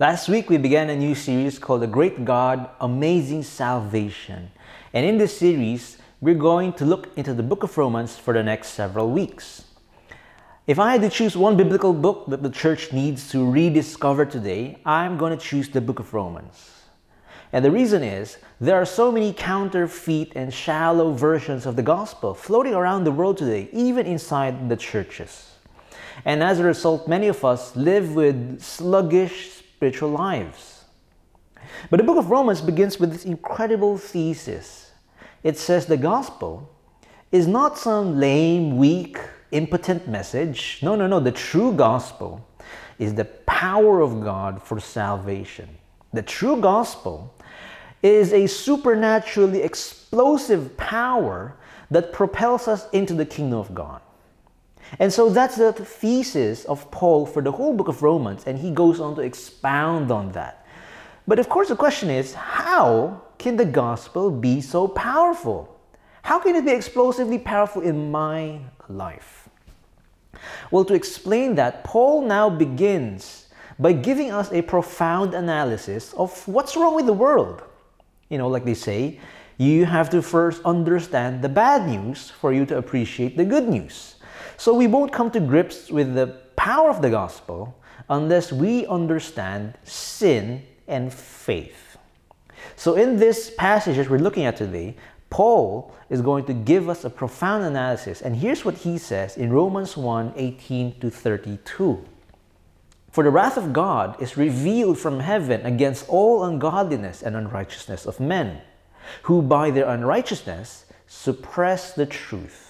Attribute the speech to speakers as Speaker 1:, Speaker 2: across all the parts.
Speaker 1: Last week we began a new series called The Great God Amazing Salvation. And in this series, we're going to look into the book of Romans for the next several weeks. If I had to choose one biblical book that the church needs to rediscover today, I'm going to choose the book of Romans. And the reason is there are so many counterfeit and shallow versions of the gospel floating around the world today, even inside the churches. And as a result, many of us live with sluggish spiritual lives. But the book of Romans begins with this incredible thesis. It says the gospel is not some lame, weak, impotent message. No, no, no. The true gospel is the power of God for salvation. The true gospel is a supernaturally explosive power that propels us into the kingdom of God. And so that's the thesis of Paul for the whole book of Romans, and he goes on to expound on that. But of course, the question is how can the gospel be so powerful? How can it be explosively powerful in my life? Well, to explain that, Paul now begins by giving us a profound analysis of what's wrong with the world. You know, like they say, you have to first understand the bad news for you to appreciate the good news. So we won't come to grips with the power of the gospel unless we understand sin and faith. So in this passage that we're looking at today, Paul is going to give us a profound analysis. And here's what he says in Romans 1 18 to 32. For the wrath of God is revealed from heaven against all ungodliness and unrighteousness of men, who by their unrighteousness suppress the truth.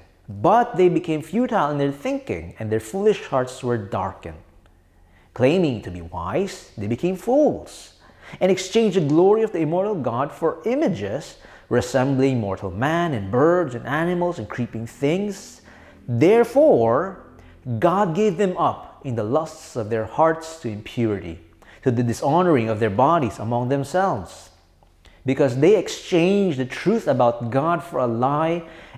Speaker 1: But they became futile in their thinking, and their foolish hearts were darkened. Claiming to be wise, they became fools, and exchanged the glory of the immortal God for images resembling mortal man and birds and animals and creeping things. Therefore, God gave them up in the lusts of their hearts to impurity, to the dishonoring of their bodies among themselves. Because they exchanged the truth about God for a lie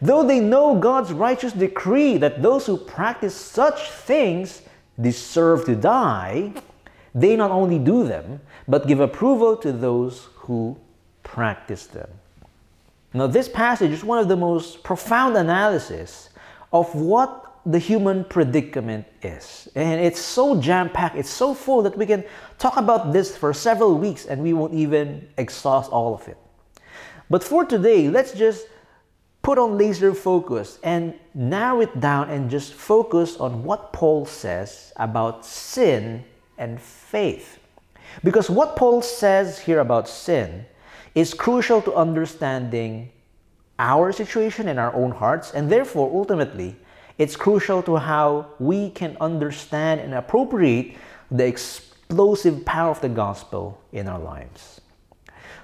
Speaker 1: Though they know God's righteous decree that those who practice such things deserve to die, they not only do them, but give approval to those who practice them. Now, this passage is one of the most profound analysis of what the human predicament is. And it's so jam packed, it's so full that we can talk about this for several weeks and we won't even exhaust all of it. But for today, let's just put on laser focus and narrow it down and just focus on what Paul says about sin and faith. Because what Paul says here about sin is crucial to understanding our situation in our own hearts and therefore ultimately it's crucial to how we can understand and appropriate the explosive power of the gospel in our lives.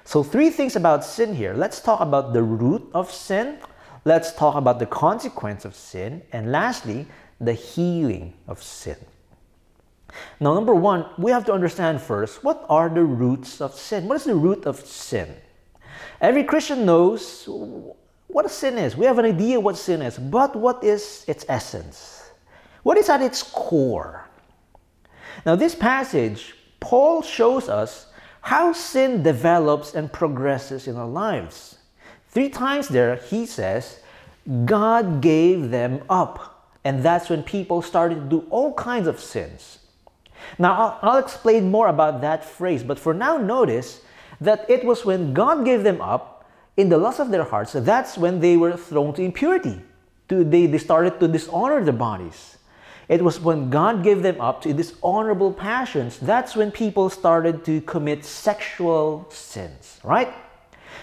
Speaker 1: So, three things about sin here. Let's talk about the root of sin, let's talk about the consequence of sin, and lastly, the healing of sin. Now, number one, we have to understand first what are the roots of sin? What is the root of sin? Every Christian knows what a sin is. We have an idea what sin is, but what is its essence? What is at its core? Now, this passage, Paul shows us how sin develops and progresses in our lives. Three times there, he says, God gave them up. And that's when people started to do all kinds of sins. Now, I'll, I'll, explain more about that phrase, but for now, notice that it was when God gave them up in the lust of their hearts, that's when they were thrown to impurity. To, they, they started to dishonor their bodies. It was when God gave them up to dishonorable passions, that's when people started to commit sexual sins, right?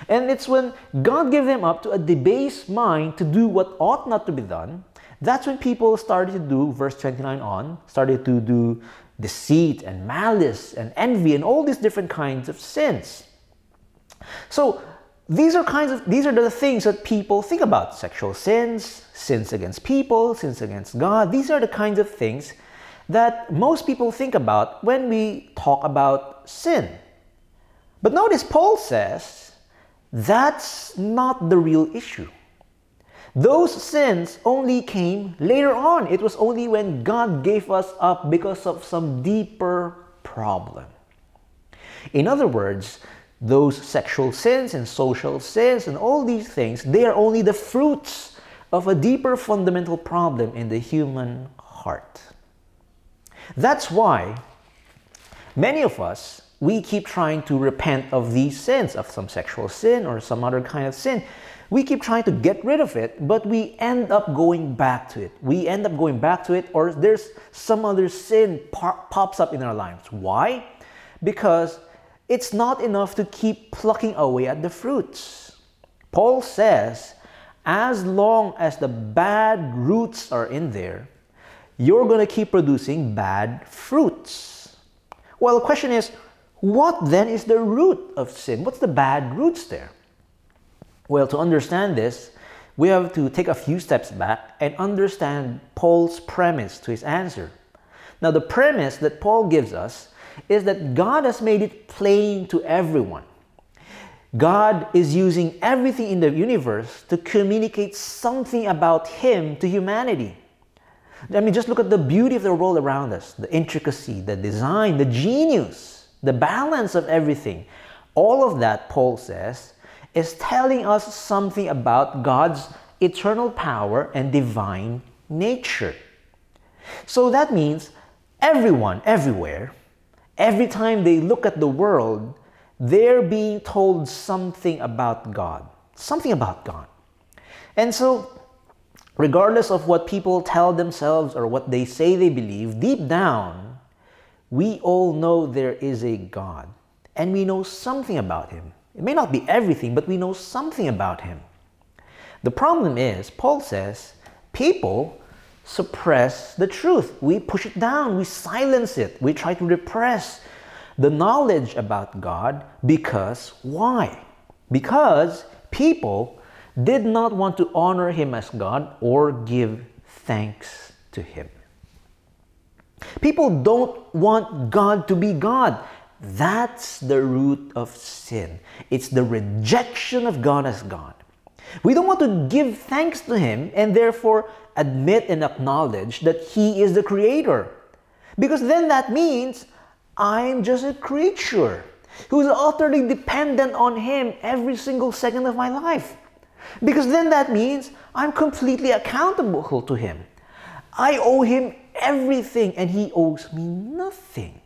Speaker 1: And it's when God gave them up to a debased mind to do what ought not to be done, that's when people started to do, verse 29 on, started to do deceit and malice and envy and all these different kinds of sins. So these are kinds of these are the things that people think about. Sexual sins sins against people sins against god. These are the kinds of things that most people think about when we talk about sin. But notice paul says that's not the real issue. Those sins only came later on. It was only when god gave us up because of some deeper problem. In other words those sexual sins and social sins and all these things, they are only the fruits of a deeper fundamental problem in the human heart. That's why many of us, we keep trying to repent of these sins, of some sexual sin or some other kind of sin. We keep trying to get rid of it, but we end up going back to it. We end up going back to it, or there's some other sin pops up in our lives. Why? Because it's not enough to keep plucking away at the fruits. Paul says, as long as the bad roots are in there, you're going to keep producing bad fruits. Well, the question is, what then is the root of sin? What's the bad roots there? Well, to understand this, we have to take a few steps back and understand Paul's premise to his answer. Now, the premise that Paul gives us is that God has made it plain to everyone. God is using everything in the universe to communicate something about Him to humanity. I mean, just look at the beauty of the world around us the intricacy, the design, the genius, the balance of everything. All of that, Paul says, is telling us something about God's eternal power and divine nature. So that means everyone, everywhere, Every time they look at the world, they're being told something about God. Something about God. And so, regardless of what people tell themselves or what they say they believe, deep down, we all know there is a God. And we know something about Him. It may not be everything, but we know something about Him. The problem is, Paul says, people suppress the truth. We push it down, we silence it, we try to repress the knowledge about God because why? Because people did not want to honor Him as God or give thanks to Him. People don't want God to be God. That's the root of sin. It's the rejection of God as God. We don't want to give thanks to Him and therefore admit and acknowledge that He is the Creator. Because then that means I'm just a creature who's utterly dependent on Him every single second of my life. Because then that means I'm completely accountable to Him. I owe Him everything and He owes me nothing.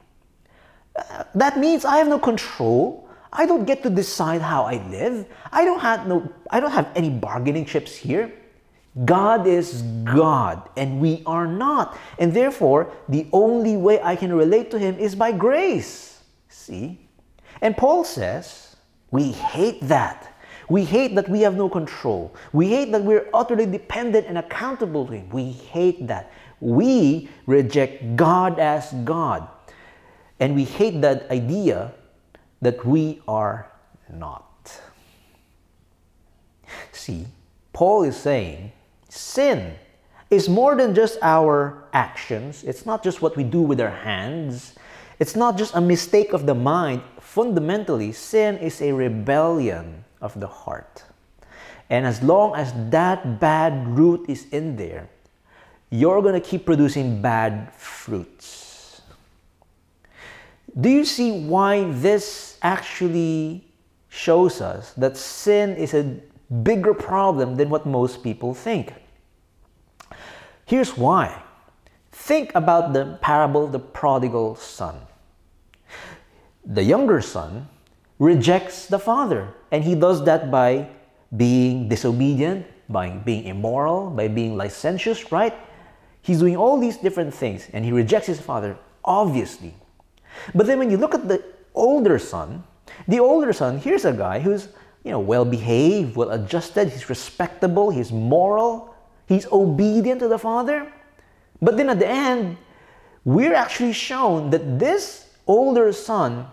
Speaker 1: Uh, that means I have no control. I don't get to decide how I live. I don't have no I don't have any bargaining chips here. God is God and we are not. And therefore, the only way I can relate to Him is by grace. See? And Paul says, we hate that. We hate that we have no control. We hate that we're utterly dependent and accountable to Him. We hate that. We reject God as God. And we hate that idea that we are not. See, Paul is saying sin is more than just our actions. It's not just what we do with our hands. It's not just a mistake of the mind. Fundamentally, sin is a rebellion of the heart. And as long as that bad root is in there, you're going to keep producing bad fruits. Do you see why this actually shows us that sin is a bigger problem than what most people think? Here's why. Think about the parable of the prodigal son. The younger son rejects the father, and he does that by being disobedient, by being immoral, by being licentious, right? He's doing all these different things and he rejects his father, obviously. But then when you look at the older son, the older son, here's a guy who's, you know, well behaved, well adjusted, he's respectable, he's moral, he's obedient to the father. But then at the end, we're actually shown that this older son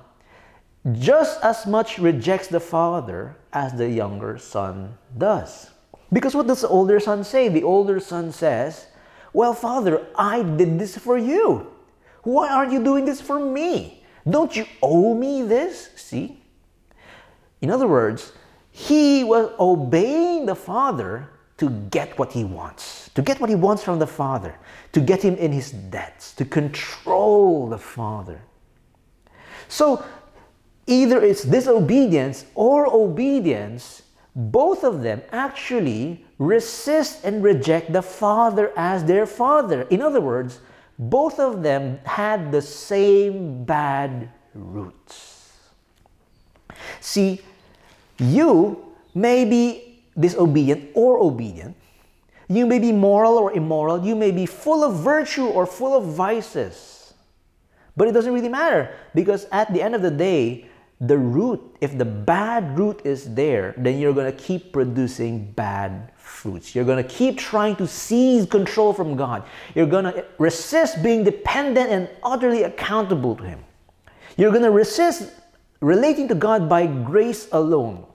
Speaker 1: just as much rejects the father as the younger son does. Because what does the older son say? The older son says, Well, father, I did this for you. Why aren't you doing this for me? Don't you owe me this? See? In other words, he was obeying the father to get what he wants, to get what he wants from the father, to get him in his debts, to control the father. So either it's disobedience or obedience, both of them actually resist and reject the Father as their Father. In other words, both of them had the same bad roots. See, you may be disobedient or obedient. You may be moral or immoral. You may be full of virtue or full of vices. But it doesn't really matter because at the end of the day, the root, if the bad root is there, then you're going to keep producing bad fruits. You're going to keep trying to seize control from God. You're going to resist being dependent and utterly accountable to Him. You're going to resist relating to God by grace alone.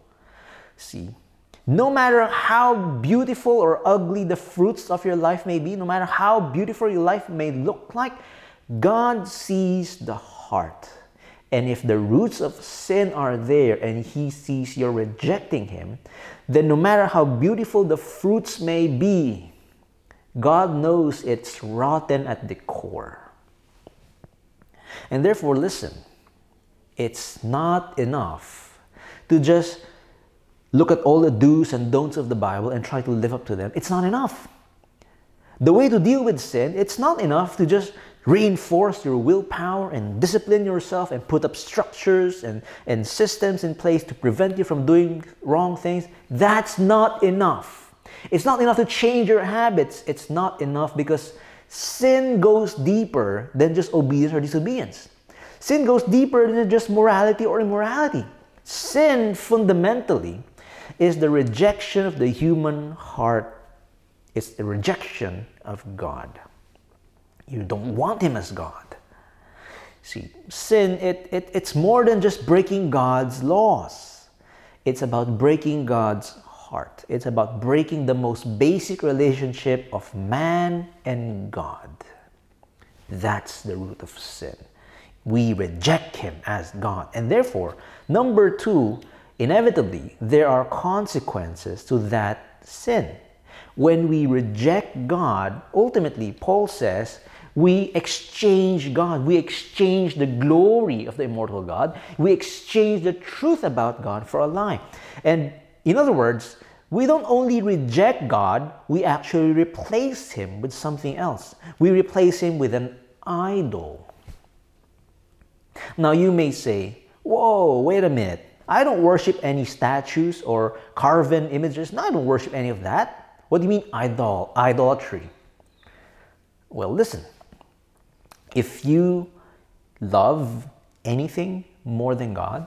Speaker 1: See, no matter how beautiful or ugly the fruits of your life may be, no matter how beautiful your life may look like, God sees the heart. And if the roots of sin are there and he sees you're rejecting him, then no matter how beautiful the fruits may be, God knows it's rotten at the core. And therefore, listen, it's not enough to just look at all the do's and don'ts of the Bible and try to live up to them. It's not enough. The way to deal with sin, it's not enough to just reinforce your willpower and discipline yourself and put up structures and, and systems in place to prevent you from doing wrong things, that's not enough. It's not enough to change your habits. It's not enough because sin goes deeper than just obedience or disobedience. Sin goes deeper than just morality or immorality. Sin fundamentally is the rejection of the human heart, it's the rejection of God. You don't want him as God. See, sin, it, it, it's more than just breaking God's laws. It's about breaking God's heart. It's about breaking the most basic relationship of man and God. That's the root of sin. We reject Him as God. And therefore, number two, inevitably, there are consequences to that sin. When we reject God, ultimately, Paul says, we exchange God. We exchange the glory of the immortal God. We exchange the truth about God for a lie. And in other words, we don't only reject God, we actually replace Him with something else. We replace Him with an idol. Now you may say, Whoa, wait a minute. I don't worship any statues or carven images. No, I don't worship any of that. What do you mean idol, idolatry? Well, listen. If you love anything more than God,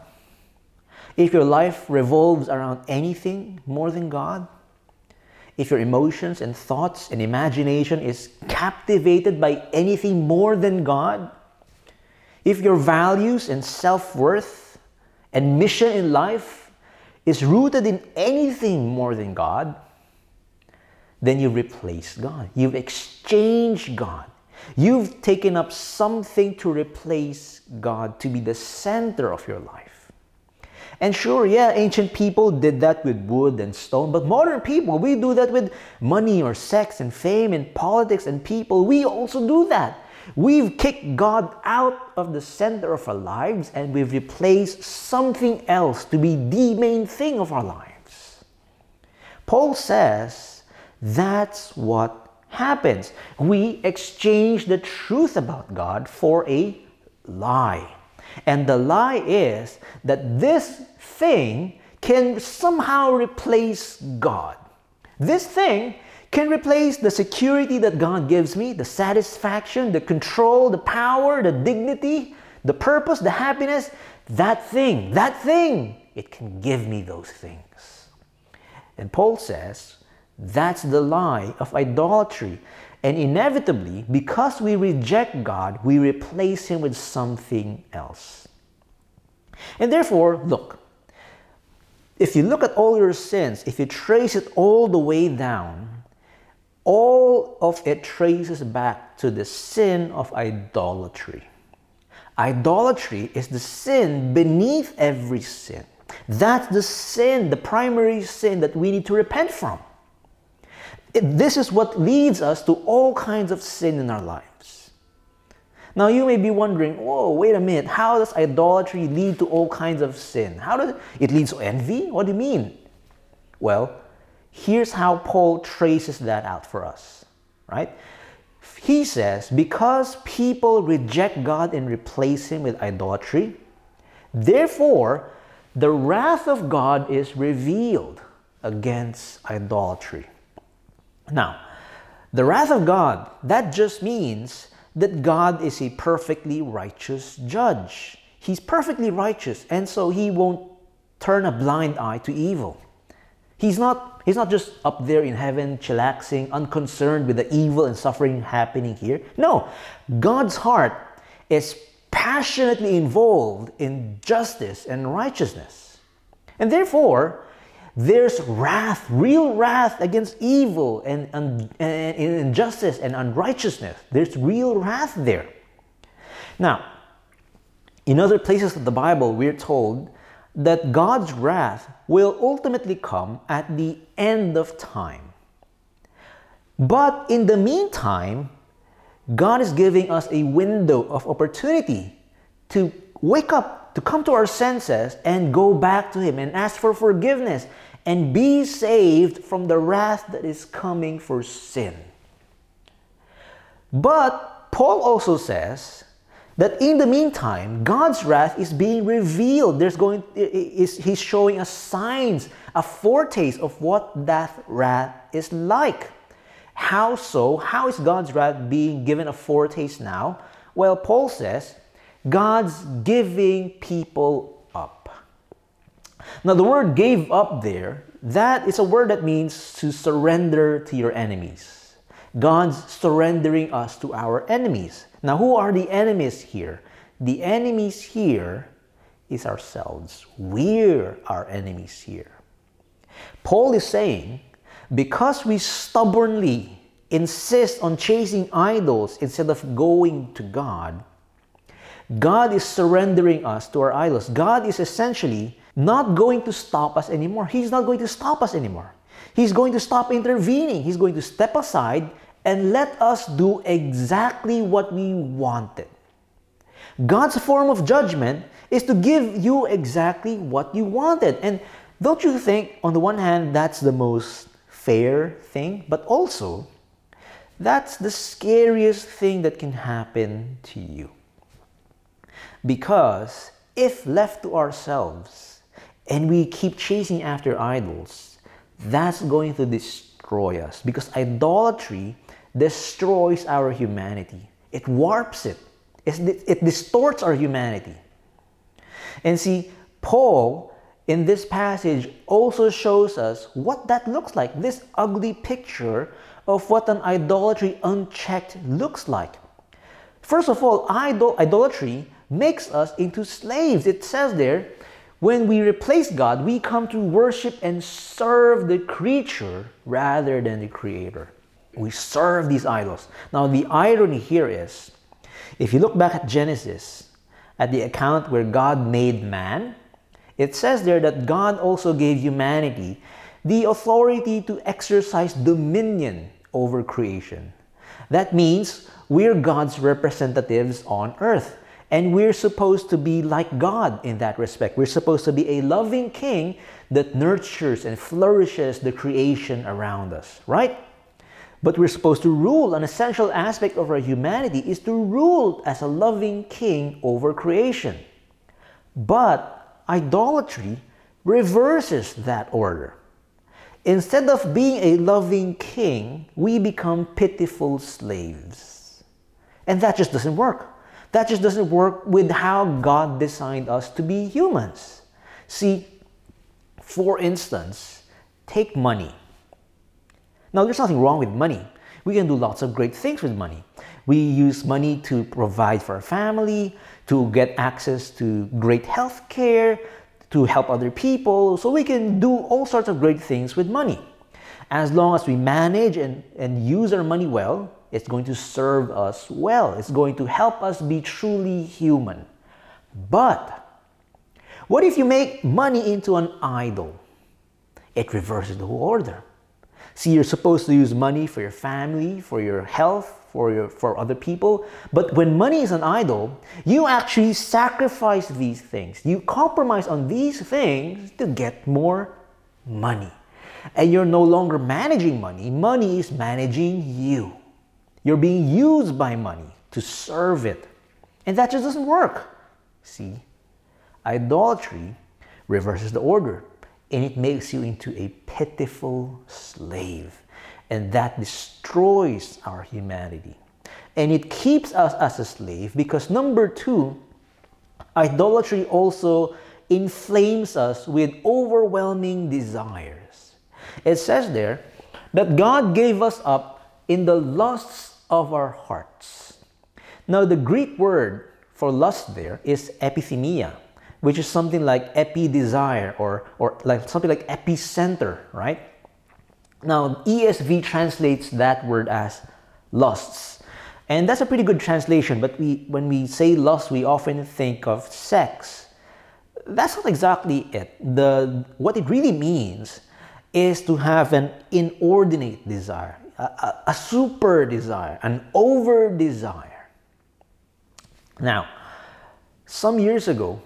Speaker 1: if your life revolves around anything more than God, if your emotions and thoughts and imagination is captivated by anything more than God, if your values and self worth and mission in life is rooted in anything more than God, then you replace God. You've exchanged God. You've taken up something to replace God to be the center of your life. And sure, yeah, ancient people did that with wood and stone, but modern people, we do that with money or sex and fame and politics and people. We also do that. We've kicked God out of the center of our lives and we've replaced something else to be the main thing of our lives. Paul says that's what happens. We exchange the truth about God for a lie. And the lie is that this thing can somehow replace God. This thing can replace the security that God gives me, the satisfaction, the control, the power, the dignity, the purpose, the happiness. That thing, that thing, it can give me those things. And Paul says that's the lie of idolatry. And inevitably, because we reject God, we replace Him with something else. And therefore, look, if you look at all your sins, if you trace it all the way down, all of it traces back to the sin of idolatry. Idolatry is the sin beneath every sin. That's the sin, the primary sin that we need to repent from. This is what leads us to all kinds of sin in our lives. Now you may be wondering, whoa, wait a minute, how does idolatry lead to all kinds of sin? How does it, it leads to envy? What do you mean? Well, here's how Paul traces that out for us, right? He says, because people reject God and replace him with idolatry, therefore the wrath of God is revealed against idolatry. Now, the wrath of God, that just means that God is a perfectly righteous judge. He's perfectly righteous, and so he won't turn a blind eye to evil. He's not, he's not just up there in heaven, chillaxing, unconcerned with the evil and suffering happening here. No, God's heart is passionately involved in justice and righteousness. And therefore, there's wrath, real wrath against evil and, and, and injustice and unrighteousness. There's real wrath there. Now, in other places of the Bible, we're told that God's wrath will ultimately come at the end of time. But in the meantime, God is giving us a window of opportunity to wake up, to come to our senses, and go back to Him and ask for forgiveness and be saved from the wrath that is coming for sin. But Paul also says that in the meantime, God's wrath is being revealed. There's going is he's showing us signs, a foretaste of what that wrath is like. How so? How is God's wrath being given a foretaste now? Well, Paul says God's giving people now, the word gave up there, that is a word that means to surrender to your enemies. God's surrendering us to our enemies. Now, who are the enemies here? The enemies here is ourselves. We're our enemies here. Paul is saying, because we stubbornly insist on chasing idols instead of going to God, God is surrendering us to our idols. God is essentially not going to stop us anymore. He's not going to stop us anymore. He's going to stop intervening. He's going to step aside and let us do exactly what we wanted. God's form of judgment is to give you exactly what you wanted. And don't you think, on the one hand, that's the most fair thing, but also that's the scariest thing that can happen to you. Because if left to ourselves, and we keep chasing after idols, that's going to destroy us because idolatry destroys our humanity. It warps it. It distorts our humanity. And see, Paul in this passage also shows us what that looks like this ugly picture of what an idolatry unchecked looks like. First of all, idol- idolatry makes us into slaves. It says there, when we replace God, we come to worship and serve the creature rather than the creator. We serve these idols. Now, the irony here is if you look back at Genesis, at the account where God made man, It says there that God also gave humanity the authority to exercise dominion over creation. That means we're God's representatives on earth. And we're supposed to be like God in that respect. We're supposed to be a loving king that nurtures and flourishes the creation around us, right? But we're supposed to rule. An essential aspect of our humanity is to rule as a loving king over creation. But idolatry reverses that order. Instead of being a loving king, we become pitiful slaves. And that just doesn't work. That just doesn't work with how God designed us to be humans. See, for instance, take money. Now, there's nothing wrong with money. We can do lots of great things with money. We use money to provide for our family, to get access to great health care, to help other people. So we can do all sorts of great things with money. As long as we manage and, and use our money well, it's going to serve us well. It's going to help us be truly human. But what if you make money into an idol? It reverses the whole order. See, you're supposed to use money for your family, for your health, for your for other people. But when money is an idol, you actually sacrifice these things. You compromise on these things to get more money. And you're no longer managing money. Money is managing you. You're being used by money to serve it. And that just doesn't work. See? Idolatry reverses the order and it makes you into a pitiful slave. And that destroys our humanity. And it keeps us as a slave because, number two, idolatry also inflames us with overwhelming desires. It says there that God gave us up in the lusts of our hearts. Now, the Greek word for lust there is epithumia, which is something like epi desire or, or like something like epicenter, right? Now, ESV translates that word as lusts. And that's a pretty good translation, but we, when we say lust, we often think of sex. That's not exactly it. The, what it really means is to have an inordinate desire a, a super desire, an over desire. Now, some years ago,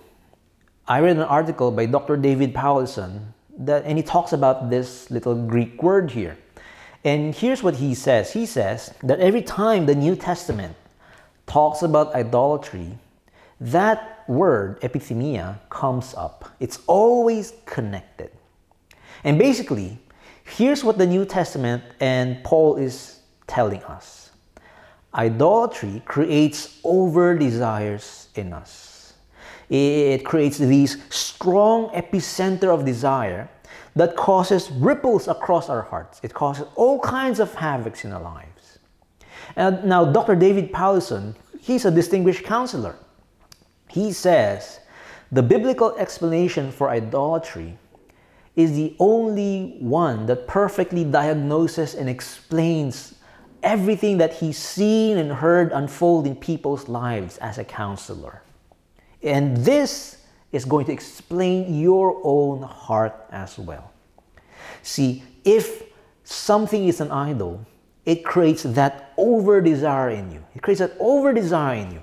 Speaker 1: I read an article by Dr. David Powlison that, and he talks about this little Greek word here. And here's what he says He says that every time the New Testament talks about idolatry, that word, epithumia, comes up. It's always connected. And basically, Here's what the New Testament and Paul is telling us idolatry creates over desires in us. It creates these strong epicenter of desire that causes ripples across our hearts. It causes all kinds of havocs in our lives. And now, Dr. David Powlison, he's a distinguished counselor. He says the biblical explanation for idolatry is the only one that perfectly diagnoses and explains everything that he's seen and heard unfold in people's lives as a counselor. And this is going to explain your own heart as well. See, if something is an idol, it creates that over desire in you. It creates that over desire in you.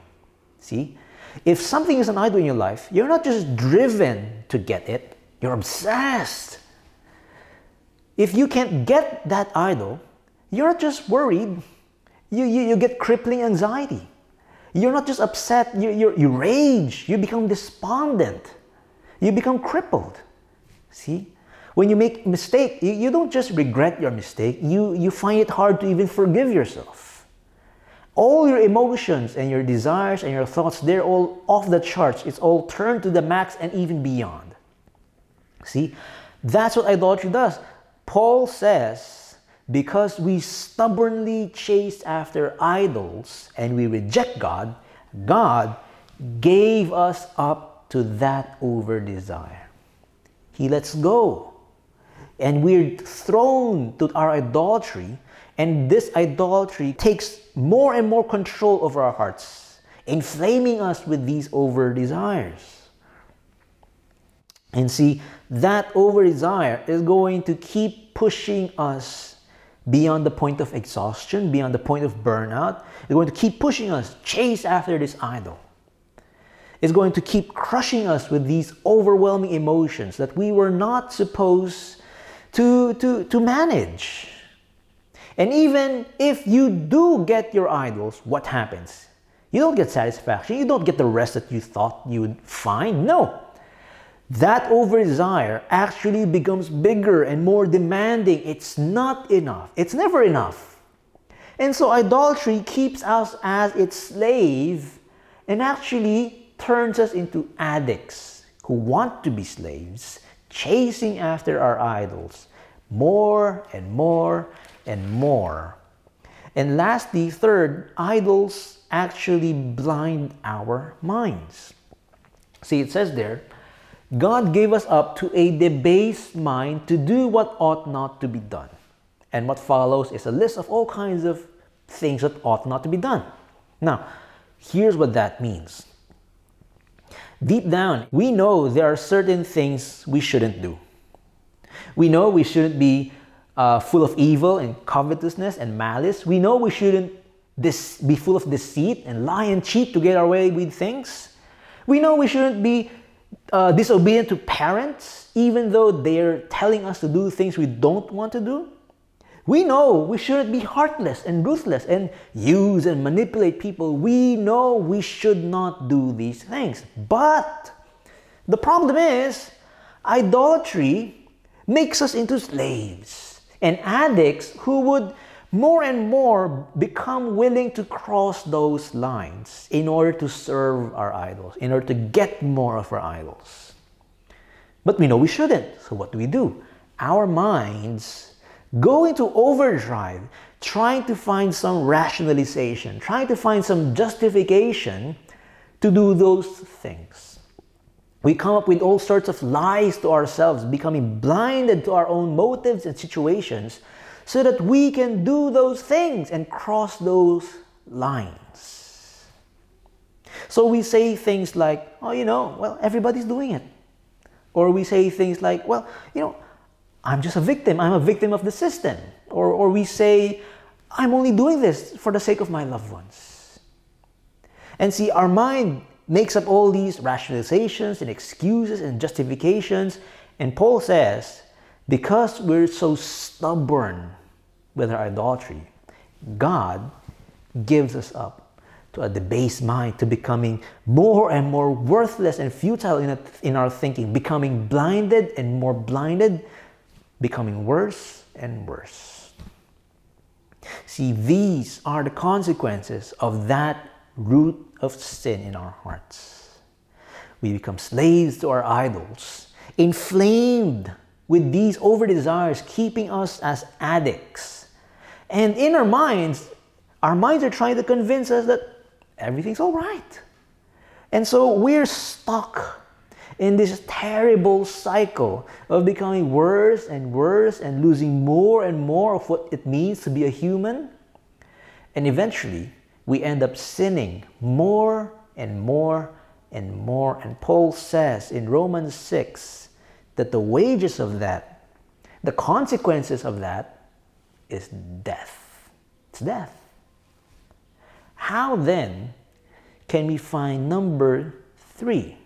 Speaker 1: See, if something is an idol in your life, you're not just driven to get it, you're obsessed. If you can't get that idol, you're just worried, you, you, you get crippling anxiety. You're not just upset, you, you, you rage, you become despondent, you become crippled. See? When you make mistake, you, you don't just regret your mistake, you, you find it hard to even forgive yourself. All your emotions and your desires and your thoughts, they're all off the charts. It's all turned to the max and even beyond. See, that's what idolatry does. Paul says, because we stubbornly chase after idols and we reject God, God gave us up to that over desire. He lets go. And we're thrown to our idolatry, and this idolatry takes more and more control over our hearts, inflaming us with these over desires. And see, that over desire is going to keep pushing us beyond the point of exhaustion, beyond the point of burnout. It's going to keep pushing us, chase after this idol. It's going to keep crushing us with these overwhelming emotions that we were not supposed to, to, to manage. And even if you do get your idols, what happens? You don't get satisfaction. You don't get the rest that you thought you would find. No. That over desire actually becomes bigger and more demanding. It's not enough. It's never enough. And so idolatry keeps us as its slave and actually turns us into addicts who want to be slaves, chasing after our idols more and more and more. And lastly, third, idols actually blind our minds. See, it says there, God gave us up to a debased mind to do what ought not to be done. And what follows is a list of all kinds of things that ought not to be done. Now, here's what that means. Deep down, we know there are certain things we shouldn't do. We know we shouldn't be uh, full of evil and covetousness and malice. We know we shouldn't dis- be full of deceit and lie and cheat to get our way with things. We know we shouldn't be uh, disobedient to parents, even though they're telling us to do things we don't want to do. We know we shouldn't be heartless and ruthless and use and manipulate people. We know we should not do these things. But the problem is, idolatry makes us into slaves and addicts who would more and more become willing to cross those lines in order to serve our idols, in order to get more of our idols. But we know we shouldn't. So what do we do? Our minds go into overdrive, trying to find some rationalization, trying to find some justification to do those things. We come up with all sorts of lies to ourselves, becoming blinded to our own motives and situations so that we can do those things and cross those lines. So we say things like, oh, you know, well, everybody's doing it. Or we say things like, well, you know, I'm just a victim. I'm a victim of the system. Or, or we say, I'm only doing this for the sake of my loved ones. And see, our mind makes up all these rationalizations and excuses and justifications. And Paul says, because we're so stubborn with our idolatry, God gives us up to a debased mind, to becoming more and more worthless and futile in, a, in our thinking, becoming blinded and more blinded, becoming worse and worse. See, these are the consequences of that root of sin in our hearts. We become slaves to our idols, inflamed with these over desires, keeping us as addicts and in our minds, our minds are trying to convince us that everything's all right. And so we're stuck in this terrible cycle of becoming worse and worse and losing more and more of what it means to be a human. And eventually, we end up sinning more and more and more. And Paul says in Romans 6 that the wages of that, the consequences of that, is death. It's death. How then can we find number three,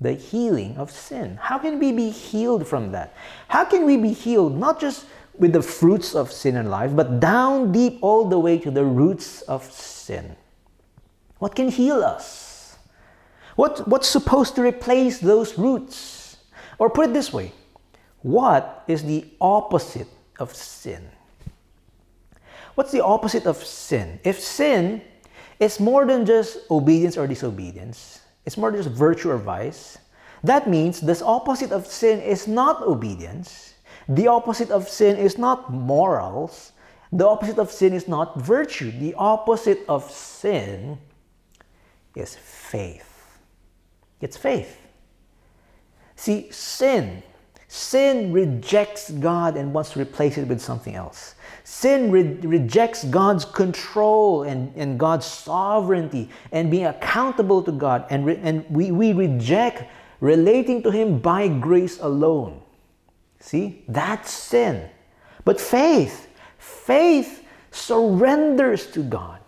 Speaker 1: the healing of sin? How can we be healed from that? How can we be healed not just with the fruits of sin and life, but down deep all the way to the roots of sin? What can heal us? What, what's supposed to replace those roots? Or put it this way what is the opposite of sin? What's the opposite of sin? If sin is more than just obedience or disobedience, it's more than just virtue or vice, that means the opposite of sin is not obedience. The opposite of sin is not morals. The opposite of sin is not virtue. The opposite of sin is faith. It's faith. See, sin. Sin rejects God and wants to replace it with something else. Sin re- rejects God's control and, and God's sovereignty and being accountable to God. And, re- and we, we reject relating to Him by grace alone. See, that's sin. But faith, faith surrenders to God.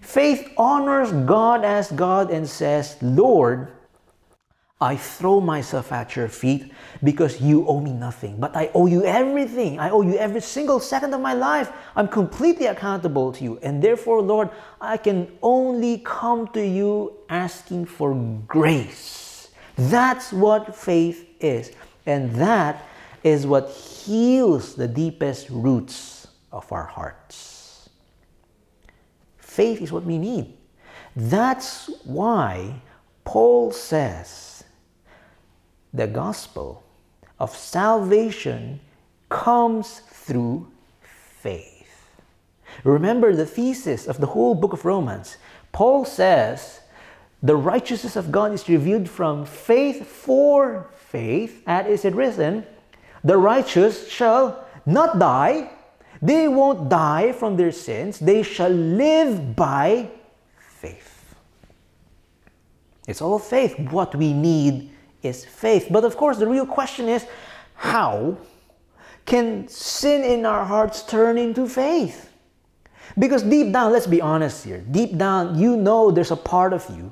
Speaker 1: Faith honors God as God and says, Lord, I throw myself at your feet because you owe me nothing, but I owe you everything. I owe you every single second of my life. I'm completely accountable to you. And therefore, Lord, I can only come to you asking for grace. That's what faith is. And that is what heals the deepest roots of our hearts. Faith is what we need. That's why Paul says, the gospel of salvation comes through faith. Remember the thesis of the whole book of Romans. Paul says the righteousness of God is revealed from faith for faith, as is written, the righteous shall not die. They won't die from their sins. They shall live by faith. It's all faith. What we need is faith. But of course, the real question is how can sin in our hearts turn into faith? Because deep down, let's be honest here, deep down, you know there's a part of you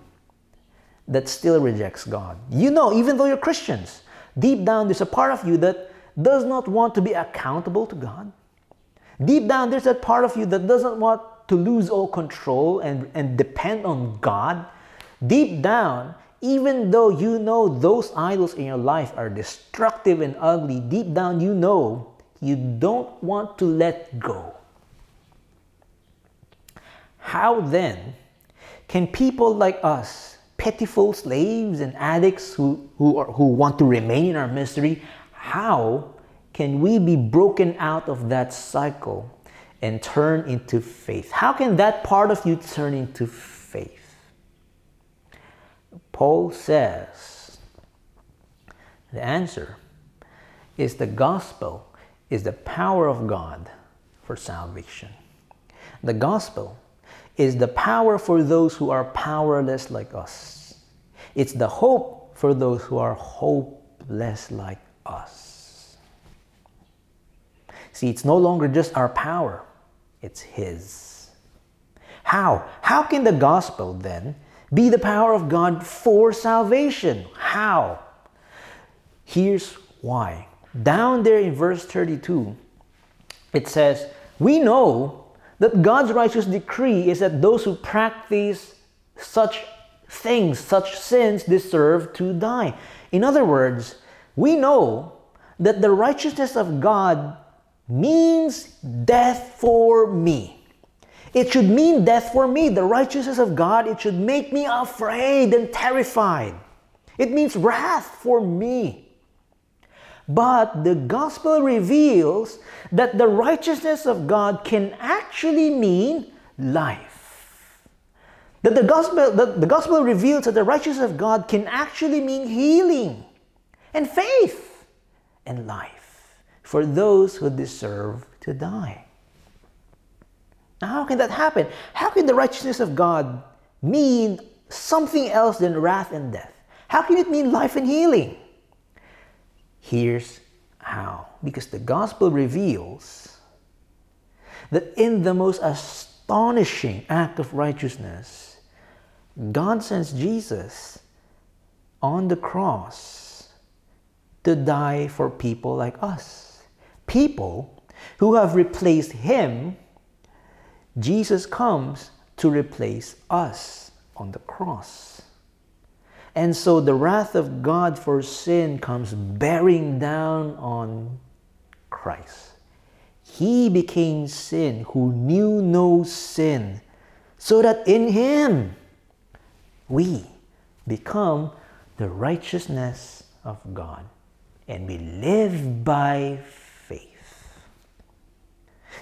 Speaker 1: that still rejects God. You know, even though you're Christians, deep down, there's a part of you that does not want to be accountable to God. Deep down, there's that part of you that doesn't want to lose all control and, and depend on God. Deep down, even though you know those idols in your life are destructive and ugly, deep down you know you don't want to let go. How then can people like us, pitiful slaves and addicts who, who, are, who want to remain in our misery, how can we be broken out of that cycle and turn into faith? How can that part of you turn into faith? Paul says the answer is the gospel is the power of God for salvation. The gospel is the power for those who are powerless like us. It's the hope for those who are hopeless like us. See, it's no longer just our power, it's His. How? How can the gospel then be the power of God for salvation. How? Here's why. Down there in verse 32, it says, We know that God's righteous decree is that those who practice such things, such sins, deserve to die. In other words, we know that the righteousness of God means death for me. It should mean death for me. The righteousness of God, it should make me afraid and terrified. It means wrath for me. But the gospel reveals that the righteousness of God can actually mean life. That the gospel, the, the gospel reveals that the righteousness of God can actually mean healing and faith and life for those who deserve to die. Now, how can that happen? How can the righteousness of God mean something else than wrath and death? How can it mean life and healing? Here's how. Because the gospel reveals that in the most astonishing act of righteousness, God sends Jesus on the cross to die for people like us. People who have replaced Him Jesus comes to replace us on the cross. And so the wrath of God for sin comes bearing down on Christ. He became sin who knew no sin, so that in Him we become the righteousness of God and we live by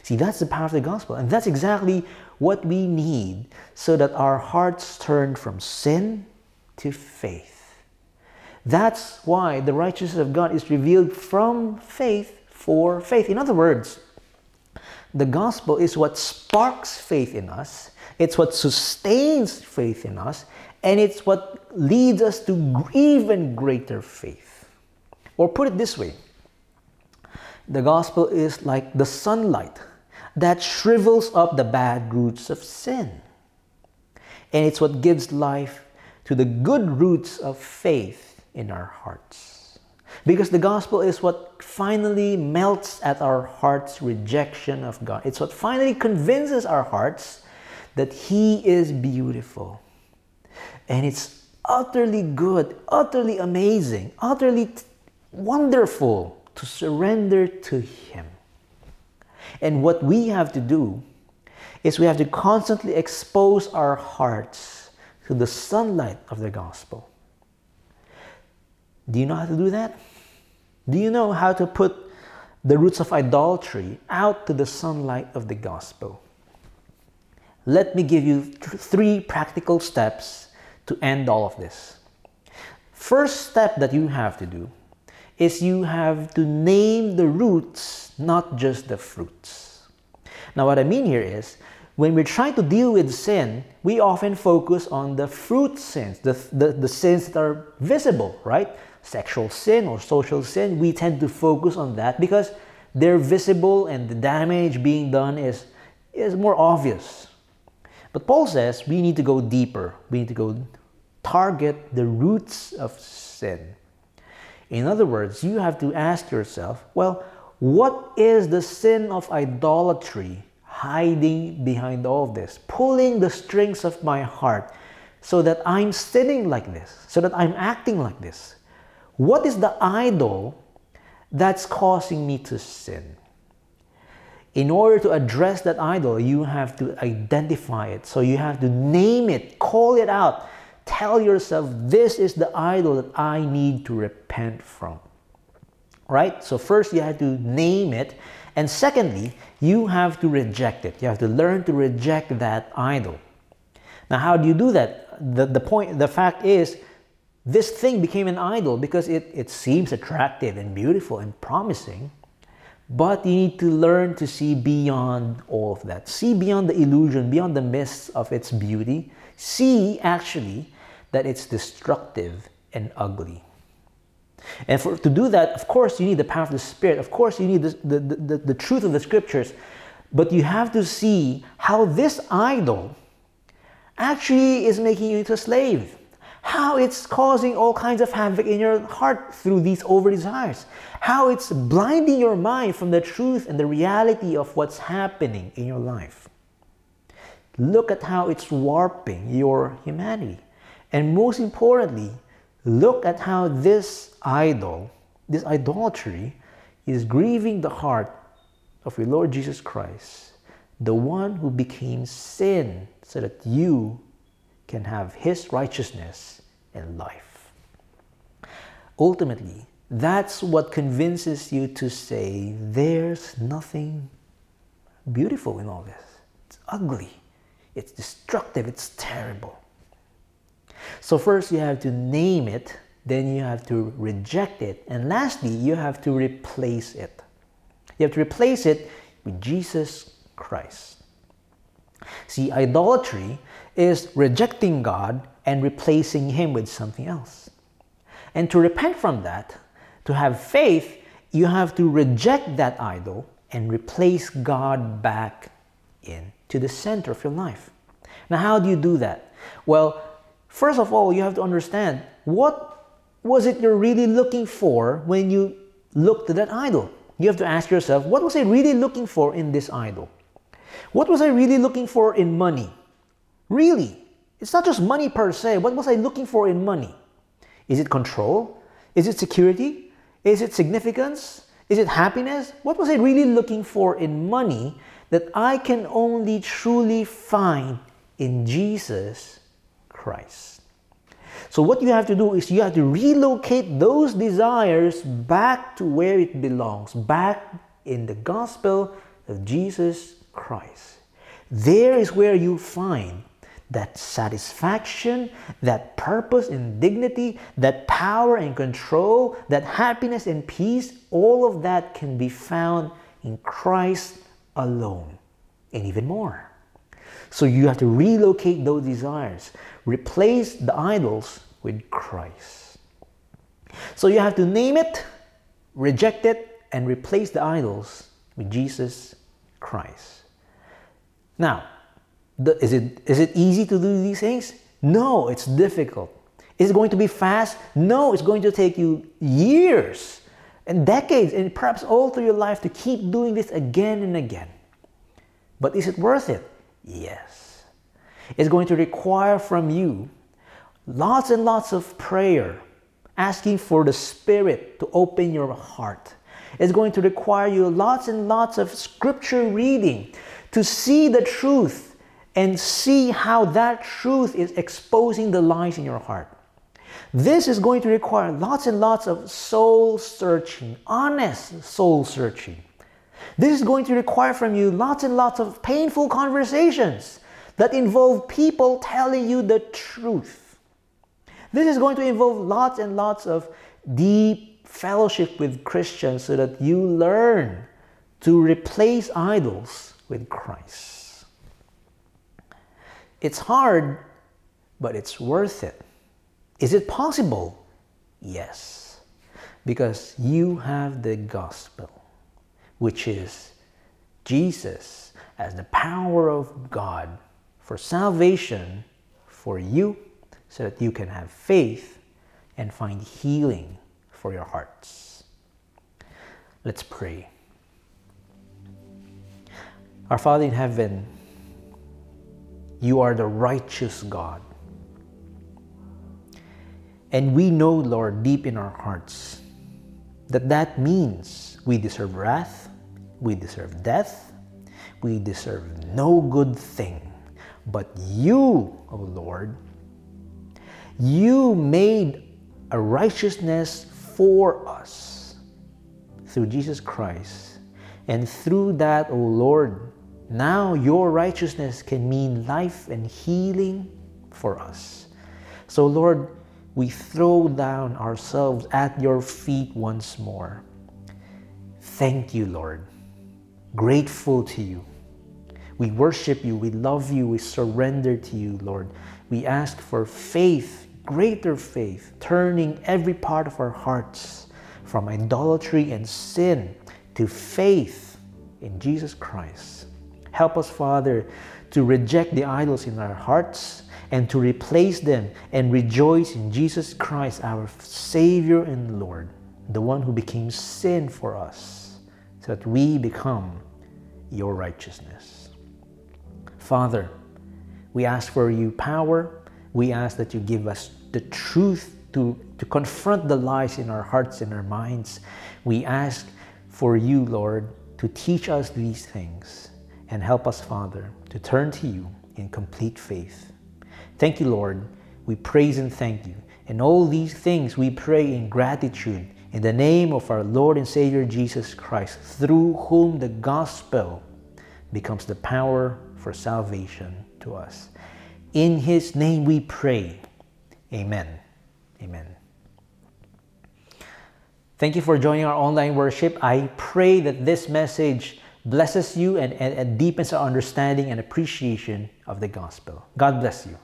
Speaker 1: See, that's the power of the gospel. And that's exactly what we need so that our hearts turn from sin to faith. That's why the righteousness of God is revealed from faith for faith. In other words, the gospel is what sparks faith in us, it's what sustains faith in us, And it's what leads us to even greater faith. Or put it this way the gospel is like the sunlight that shrivels up the bad roots of sin. And it's what gives life to the good roots of faith in our hearts. Because the gospel is what finally melts at our heart's rejection of God. It's what finally convinces our hearts that He is beautiful. And it's utterly good, utterly amazing, utterly wonderful to surrender to Him. And what we have to do is we have to constantly expose our hearts to the sunlight of the gospel. Do you know how to do that? Do you know how to put the roots of idolatry out to the sunlight of the gospel? Let me give you th- three practical steps to end all of this. First step that you have to do is you have to name the roots, not just the fruits. Now, what I mean here is when we're trying to deal with sin, we often focus on the fruit sins, the, the, the sins that are visible, right? Sexual sin or social sin, we tend to focus on that because they're visible and the damage being done is, is more obvious. But Paul says we need to go deeper. We need to go target the roots of sin. In other words, you have to ask yourself, well, what is the sin of idolatry hiding behind all this, pulling the strings of my heart so that I'm sinning like this, so that I'm acting like this? What is the idol that's causing me to sin? In order to address that idol, you have to identify it. So you have to name it, call it out, Tell yourself, this is the idol that I need to repent from. Right? So, first, you have to name it. And secondly, you have to reject it. You have to learn to reject that idol. Now, how do you do that? The, the point, the fact is, this thing became an idol because it, it seems attractive and beautiful and promising. But you need to learn to see beyond all of that. See beyond the illusion, beyond the mists of its beauty. See actually that it's destructive and ugly. And for, to do that, of course, you need the power of the Spirit. Of course, you need the, the, the, the truth of the scriptures. But you have to see how this idol actually is making you into a slave. How it's causing all kinds of havoc in your heart through these over desires. How it's blinding your mind from the truth and the reality of what's happening in your life. Look at how it's warping your humanity. And most importantly, look at how this idol, this idolatry, is grieving the heart of your Lord Jesus Christ, the one who became sin so that you can have his righteousness and life. Ultimately, that's what convinces you to say, there's nothing beautiful in all this. It's ugly, it's destructive, it's terrible. So first you have to name it, then you have to reject it, and lastly, you have to replace it. You have to replace it with Jesus Christ. See, idolatry is rejecting God and replacing Him with something else. And to repent from that, to have faith, you have to reject that idol and replace God back into the center of your life. Now, how do you do that? Well, First of all, you have to understand what was it you're really looking for when you looked at that idol? You have to ask yourself, what was I really looking for in this idol? What was I really looking for in money? Really? It's not just money per se. What was I looking for in money? Is it control? Is it security? Is it significance? Is it happiness? What was I really looking for in money that I can only truly find in Jesus Christ. So, what you have to do is you have to relocate those desires back to where it belongs, back in the gospel of Jesus Christ. There is where you find that satisfaction, that purpose and dignity, that power and control, that happiness and peace, all of that can be found in Christ alone, and even more. So you have to relocate those desires, replace the idols with Christ. So you have to name it, reject it, and replace the idols with Jesus Christ. Now, the, is, it, is it easy to do these things? No, it's difficult. Is it going to be fast? No, it's going to take you years and decades and perhaps all through your life to keep doing this again and again. But is it worth it? Yes. It's going to require from you lots and lots of prayer, asking for the Spirit to open your heart. It's going to require you lots and lots of scripture reading to see the truth and see how that truth is exposing the lies in your heart. This is going to require lots and lots of soul searching, honest soul searching. This is going to require from you lots and lots of painful conversations that involve people telling you the truth. This is going to involve lots and lots of deep fellowship with Christians so that you learn to replace idols with Christ. It's hard, but it's worth it. Is it possible? Yes. Because you have the gospel, which is Jesus as the power of God for salvation for you so that you can have faith and find healing for your hearts. Let's pray. Our Father in heaven, you are the righteous God. And we know, Lord, deep in our hearts, that that means we deserve wrath, we deserve death, we deserve no good thing. But you, O Lord, you made a righteousness for us through Jesus Christ. And through that, O Lord, now your righteousness can mean life and healing for us. So, Lord, we throw down ourselves at your feet once more. Thank you, Lord. Grateful to you. We worship you, we love you, we surrender to you, Lord. We ask for faith, greater faith, turning every part of our hearts from idolatry and sin to faith in Jesus Christ. Help us, Father, to reject the idols in our hearts and to replace them and rejoice in Jesus Christ, our Savior and Lord, the one who became sin for us, so that we become your righteousness. Father, we ask for you power. We ask that you give us the truth to, to confront the lies in our hearts and our minds. We ask for you, Lord, to teach us these things and help us, Father, to turn to you in complete faith. Thank you, Lord. We praise and thank you. And all these things we pray in gratitude in the name of our Lord and Savior Jesus Christ, through whom the gospel becomes the power for salvation to us. In his name we pray. Amen. Amen. Thank you for joining our online worship. I pray that this message blesses you and, and, and deepens our understanding and appreciation of the gospel. God bless you.